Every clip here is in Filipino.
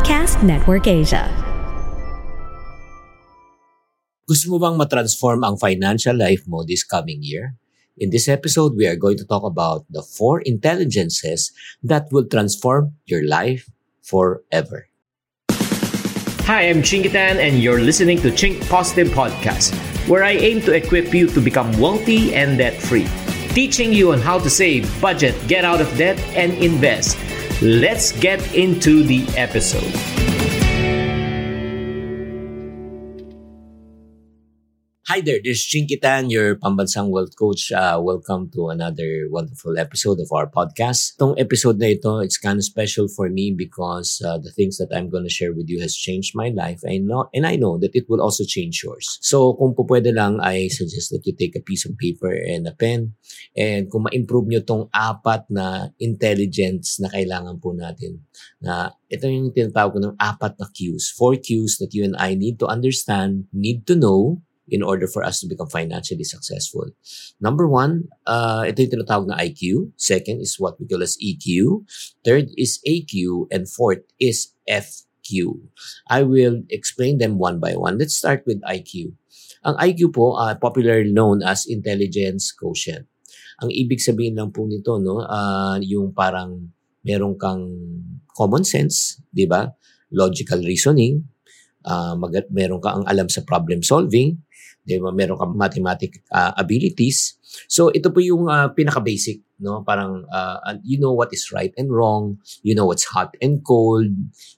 Podcast Network Asia. Gusto mo bang matransform ang financial life mo this coming year? In this episode, we are going to talk about the four intelligences that will transform your life forever. Hi, I'm Chingitan, and you're listening to Ching Positive Podcast, where I aim to equip you to become wealthy and debt free, teaching you on how to save, budget, get out of debt, and invest. Let's get into the episode. Hi there, this is Chinkitan, your pambansang wealth coach. Uh, welcome to another wonderful episode of our podcast. Itong episode na ito, it's kind of special for me because uh, the things that I'm going to share with you has changed my life. I know, and I know that it will also change yours. So kung po pwede lang, I suggest that you take a piece of paper and a pen. And kung ma-improve nyo tong apat na intelligence na kailangan po natin, na ito yung tinatawag ko ng apat na cues. Four cues that you and I need to understand, need to know, in order for us to become financially successful. Number one, uh, ito yung tinatawag na IQ. Second is what we call as EQ. Third is AQ. And fourth is FQ. I will explain them one by one. Let's start with IQ. Ang IQ po, uh, popularly known as intelligence quotient. Ang ibig sabihin lang po nito, no, uh, yung parang meron kang common sense, di ba? Logical reasoning, uh, mag- meron ka ang alam sa problem solving, di ba? Meron ka mathematic uh, abilities. So ito po yung uh, pinaka-basic, no? Parang uh, you know what is right and wrong, you know what's hot and cold,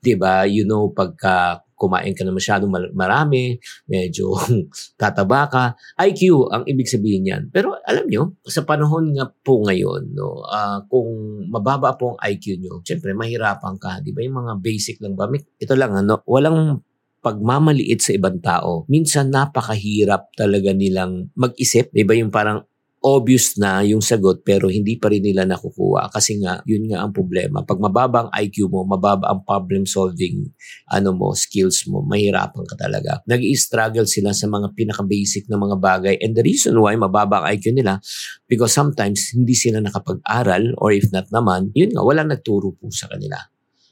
'di ba? You know pagka kumain ka na masyadong marami, medyo tataba ka. IQ ang ibig sabihin niyan. Pero alam nyo, sa panahon nga po ngayon, no, uh, kung mababa po ang IQ nyo, syempre mahirapan ka, di ba? Yung mga basic lang ba? Ito lang, ano, walang pagmamaliit sa ibang tao, minsan napakahirap talaga nilang mag-isip. Di ba? Yung parang obvious na yung sagot pero hindi pa rin nila nakukuha. Kasi nga yun nga ang problema. Pag mababa ang IQ mo mababa ang problem solving ano mo skills mo mahirapan ka talaga. Nag-struggle sila sa mga pinaka basic na mga bagay. And the reason why mababa ang IQ nila because sometimes hindi sila nakapag-aral or if not naman yun nga walang nagturo po sa kanila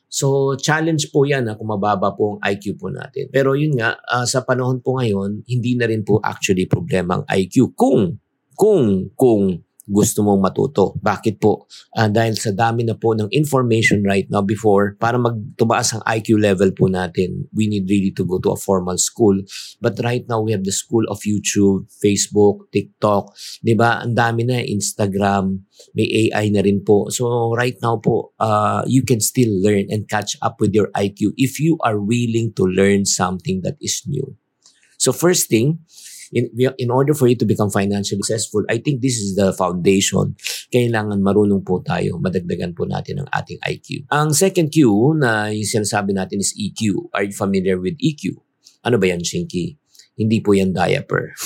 So, challenge po yan ha, kung mababa po ang IQ po natin. Pero yun nga, uh, sa panahon po ngayon, hindi na rin po actually problema ang IQ kung, kung, kung gusto mong matuto. Bakit po? Uh, dahil sa dami na po ng information right now before, para magtubaas ang IQ level po natin, we need really to go to a formal school. But right now, we have the school of YouTube, Facebook, TikTok. Di ba? Ang dami na, Instagram, may AI na rin po. So right now po, uh, you can still learn and catch up with your IQ if you are willing to learn something that is new. So first thing, in, in order for you to become financially successful, I think this is the foundation. Kailangan marunong po tayo, madagdagan po natin ang ating IQ. Ang second Q na yung sinasabi natin is EQ. Are you familiar with EQ? Ano ba yan, Shinky? Hindi po yan diaper.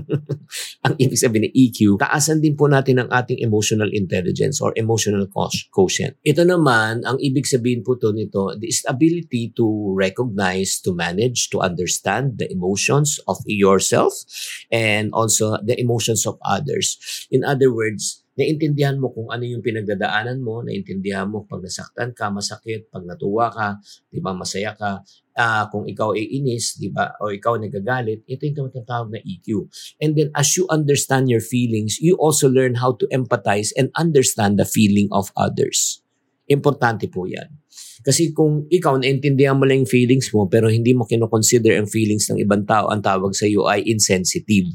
ang ibig sabihin ng EQ, taasan din po natin ang ating emotional intelligence or emotional quotient. Ito naman, ang ibig sabihin po to nito, is ability to recognize, to manage, to understand the emotions of yourself and also the emotions of others. In other words, naintindihan mo kung ano yung pinagdadaanan mo, naintindihan mo pag nasaktan ka, masakit, pag natuwa ka, di ba, masaya ka, uh, kung ikaw ay inis, di ba, o ikaw nagagalit, ito yung tinatawag na EQ. And then as you understand your feelings, you also learn how to empathize and understand the feeling of others. Importante po yan. Kasi kung ikaw naintindihan mo lang yung feelings mo pero hindi mo kinoconsider ang feelings ng ibang tao, ang tawag sa iyo ay insensitive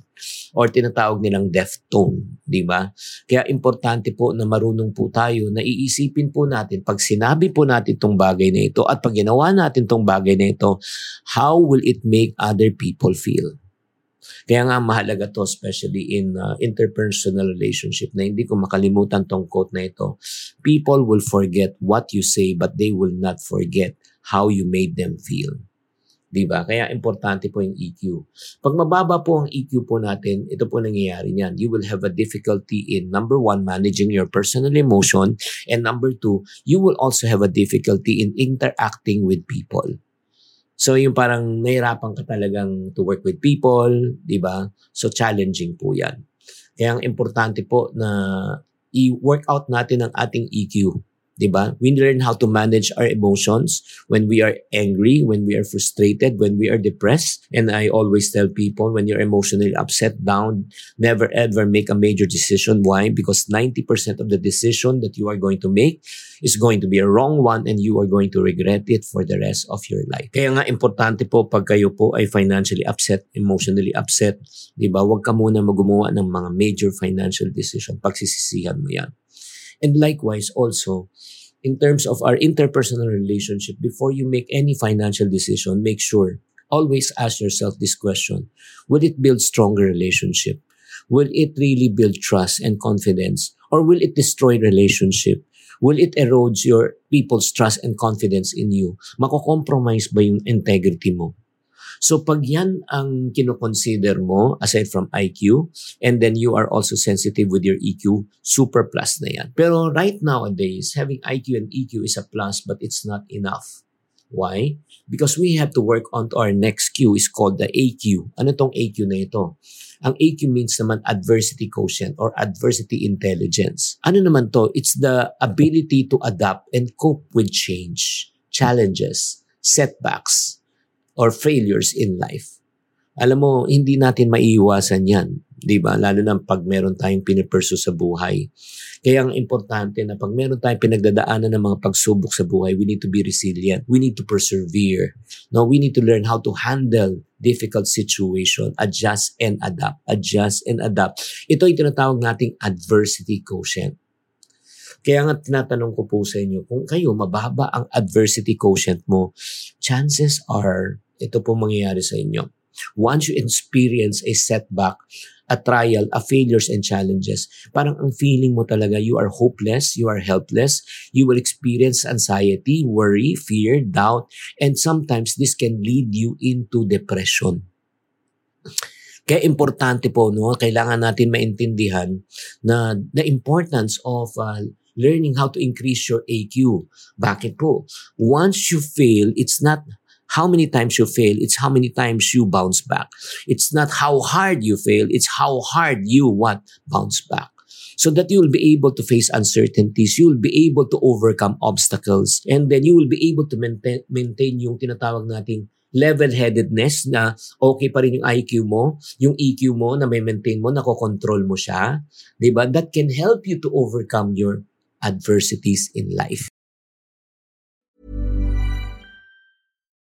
or tinatawag nilang deaf tone, di ba? Kaya importante po na marunong po tayo na iisipin po natin pag sinabi po natin tong bagay na ito at pag ginawa natin tong bagay na ito, how will it make other people feel? Kaya nga mahalaga to especially in uh, interpersonal relationship na hindi ko makalimutan tong quote na ito. People will forget what you say but they will not forget how you made them feel. 'di ba? Kaya importante po yung EQ. Pag mababa po ang EQ po natin, ito po nangyayari niyan. You will have a difficulty in number one, managing your personal emotion, and number two, you will also have a difficulty in interacting with people. So yung parang nahirapan ka talagang to work with people, 'di ba? So challenging po 'yan. Kaya ang importante po na i-work out natin ang ating EQ 'di ba? We learn how to manage our emotions when we are angry, when we are frustrated, when we are depressed. And I always tell people when you're emotionally upset, down, never ever make a major decision. Why? Because 90% of the decision that you are going to make is going to be a wrong one and you are going to regret it for the rest of your life. Kaya nga importante po pag kayo po ay financially upset, emotionally upset, 'di ba? Huwag ka muna magumawa ng mga major financial decision. Pagsisisihan mo 'yan. And likewise also, in terms of our interpersonal relationship, before you make any financial decision, make sure, always ask yourself this question. Will it build stronger relationship? Will it really build trust and confidence? Or will it destroy relationship? Will it erode your people's trust and confidence in you? Mako-compromise ba yung integrity mo? So pag yan ang kinoconsider mo, aside from IQ, and then you are also sensitive with your EQ, super plus na yan. Pero right nowadays, having IQ and EQ is a plus but it's not enough. Why? Because we have to work on our next Q is called the AQ. Ano tong AQ na ito? Ang AQ means naman adversity quotient or adversity intelligence. Ano naman to? It's the ability to adapt and cope with change, challenges, setbacks, or failures in life. Alam mo, hindi natin maiiwasan yan. Di ba? Lalo na pag meron tayong pinipursu sa buhay. Kaya ang importante na pag meron tayong pinagdadaanan ng mga pagsubok sa buhay, we need to be resilient. We need to persevere. No, we need to learn how to handle difficult situation, adjust and adapt, adjust and adapt. Ito ay tinatawag nating adversity quotient. Kaya nga tinatanong ko po sa inyo, kung kayo mababa ang adversity quotient mo, chances are ito po mangyayari sa inyo. Once you experience a setback, a trial, a failures and challenges, parang ang feeling mo talaga you are hopeless, you are helpless, you will experience anxiety, worry, fear, doubt, and sometimes this can lead you into depression. Kaya importante po, no, kailangan natin maintindihan na the importance of uh, learning how to increase your AQ. Bakit po? Once you fail, it's not how many times you fail, it's how many times you bounce back. It's not how hard you fail, it's how hard you what bounce back. So that you will be able to face uncertainties, you will be able to overcome obstacles, and then you will be able to maintain, maintain yung tinatawag nating level-headedness na okay pa rin yung IQ mo, yung EQ mo na may maintain mo, nakokontrol mo siya. Diba? That can help you to overcome your adversities in life.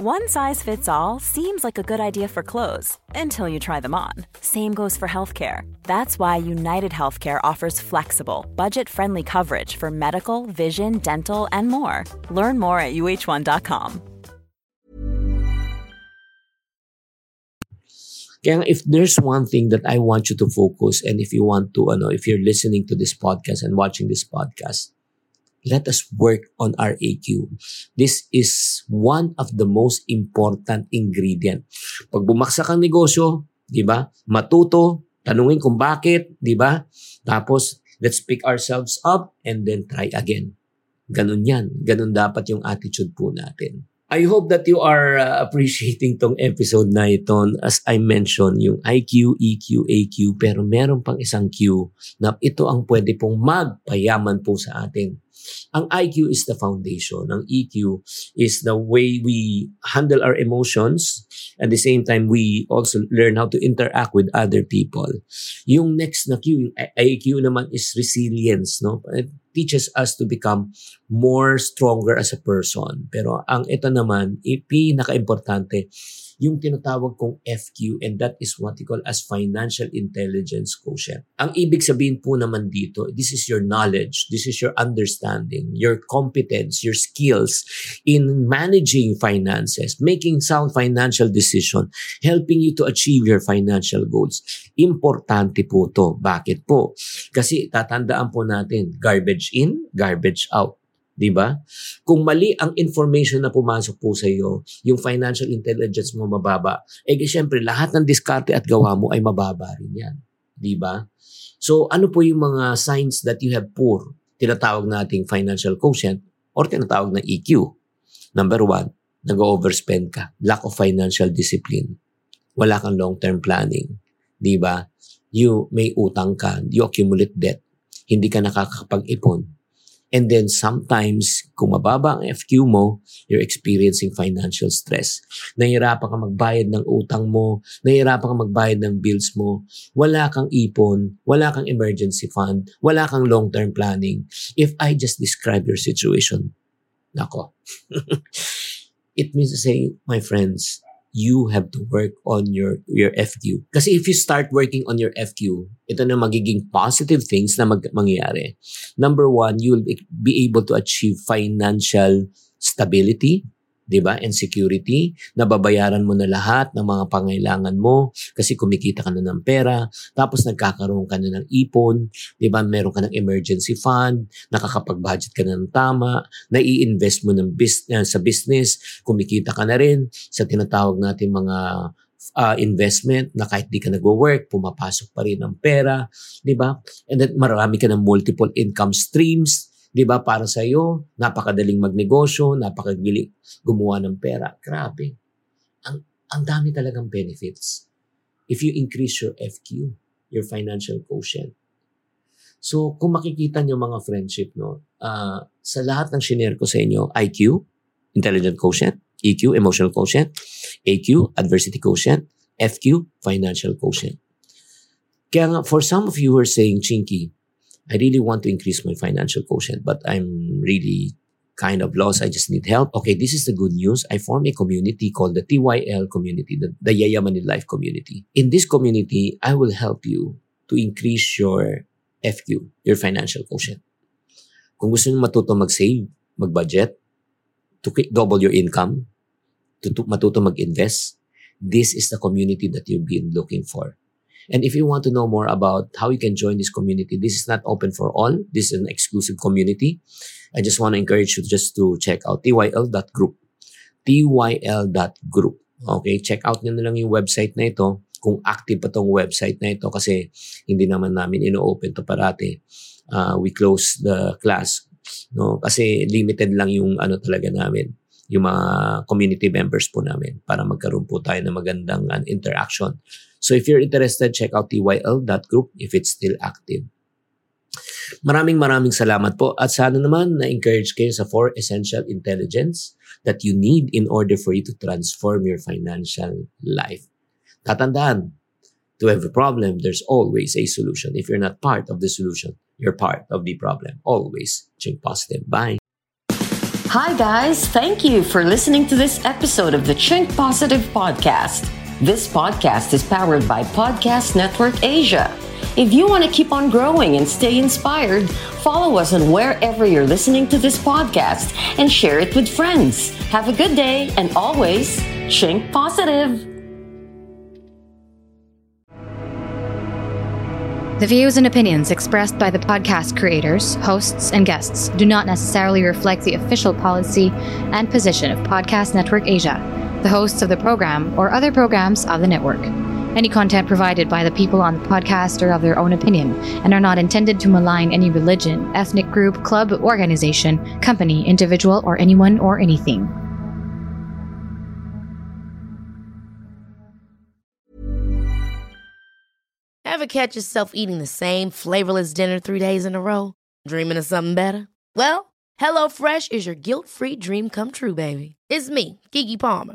One size fits all seems like a good idea for clothes until you try them on. Same goes for healthcare. That's why United Healthcare offers flexible, budget friendly coverage for medical, vision, dental, and more. Learn more at uh1.com. Kaya if there's one thing that I want you to focus and if you want to, ano, if you're listening to this podcast and watching this podcast, let us work on our AQ. This is one of the most important ingredient. Pag bumaksak ang negosyo, di ba? Matuto, tanungin kung bakit, di ba? Tapos, let's pick ourselves up and then try again. Ganun yan. Ganun dapat yung attitude po natin. I hope that you are uh, appreciating tong episode na ito. As I mentioned, yung IQ, EQ, AQ, pero meron pang isang Q na ito ang pwede pong magpayaman po sa atin. Ang IQ is the foundation. Ang EQ is the way we handle our emotions. At the same time, we also learn how to interact with other people. Yung next na Q, yung IQ naman is resilience. No? It teaches us to become more stronger as a person. Pero ang ito naman, pinaka-importante, yung tinatawag kong FQ and that is what we call as financial intelligence quotient. Ang ibig sabihin po naman dito, this is your knowledge, this is your understanding, your competence, your skills in managing finances, making sound financial decision, helping you to achieve your financial goals. Importante po to. Bakit po? Kasi tatandaan po natin, garbage in, garbage out. 'Di ba? Kung mali ang information na pumasok po sa iyo, yung financial intelligence mo mababa, eh syempre lahat ng diskarte at gawa mo ay mababa rin 'yan, 'di ba? So ano po yung mga signs that you have poor, tinatawag nating financial quotient or tinatawag na EQ? Number one, nag-overspend ka. Lack of financial discipline. Wala kang long-term planning. Di ba? You may utang ka. You accumulate debt. Hindi ka nakakapag-ipon And then sometimes, kung mababa ang FQ mo, you're experiencing financial stress. Nahihirapan ka magbayad ng utang mo, nahihirapan ka magbayad ng bills mo, wala kang ipon, wala kang emergency fund, wala kang long-term planning. If I just describe your situation, nako. it means to say, my friends, you have to work on your your FQ. Kasi if you start working on your FQ, ito na magiging positive things na mag, mangyayari. Number one, you will be able to achieve financial stability, 'di ba? And security, nababayaran mo na lahat ng mga pangailangan mo kasi kumikita ka na ng pera, tapos nagkakaroon ka na ng ipon, 'di ba? Meron ka ng emergency fund, nakakapag-budget ka na ng tama, nai-invest mo ng business sa business, kumikita ka na rin sa tinatawag natin mga uh, investment na kahit di ka nagwo-work, pumapasok pa rin ang pera, 'di ba? And then marami ka ng multiple income streams 'Di ba? Para sa iyo, napakadaling magnegosyo, napakagaling gumawa ng pera. Grabe. Ang ang dami talagang benefits. If you increase your FQ, your financial quotient. So, kung makikita niyo mga friendship, no, uh, sa lahat ng shinare ko sa inyo, IQ, intelligent quotient, EQ, emotional quotient, AQ, adversity quotient, FQ, financial quotient. Kaya nga, for some of you who are saying, Chinky, I really want to increase my financial quotient, but I'm really kind of lost. I just need help. Okay, this is the good news. I form a community called the TYL community, the, the Yayamanin Life community. In this community, I will help you to increase your FQ, your financial quotient. Kung gusto niyo matuto mag-save, mag-budget, to double your income, to, to matuto mag-invest, this is the community that you've been looking for. And if you want to know more about how you can join this community, this is not open for all. This is an exclusive community. I just want to encourage you just to check out tyl.group. tyl.group. Okay, check out nyo na lang yung website na ito kung active pa tong website na ito kasi hindi naman namin ino-open to parati. Uh, we close the class no kasi limited lang yung ano talaga namin yung mga community members po namin para magkaroon po tayo ng magandang uh, interaction. So if you're interested, check out tyl.group if it's still active. Maraming maraming salamat po at sana naman na-encourage kayo sa four essential intelligence that you need in order for you to transform your financial life. Tatandaan, to every problem, there's always a solution. If you're not part of the solution, you're part of the problem. Always think positive. Bye. Hi, guys. Thank you for listening to this episode of the Chink Positive Podcast. This podcast is powered by Podcast Network Asia. If you want to keep on growing and stay inspired, follow us on wherever you're listening to this podcast and share it with friends. Have a good day and always Chink Positive. The views and opinions expressed by the podcast creators, hosts, and guests do not necessarily reflect the official policy and position of Podcast Network Asia, the hosts of the program, or other programs of the network. Any content provided by the people on the podcast are of their own opinion and are not intended to malign any religion, ethnic group, club, organization, company, individual, or anyone or anything. Ever catch yourself eating the same flavorless dinner three days in a row? Dreaming of something better? Well, HelloFresh is your guilt free dream come true, baby. It's me, Kiki Palmer.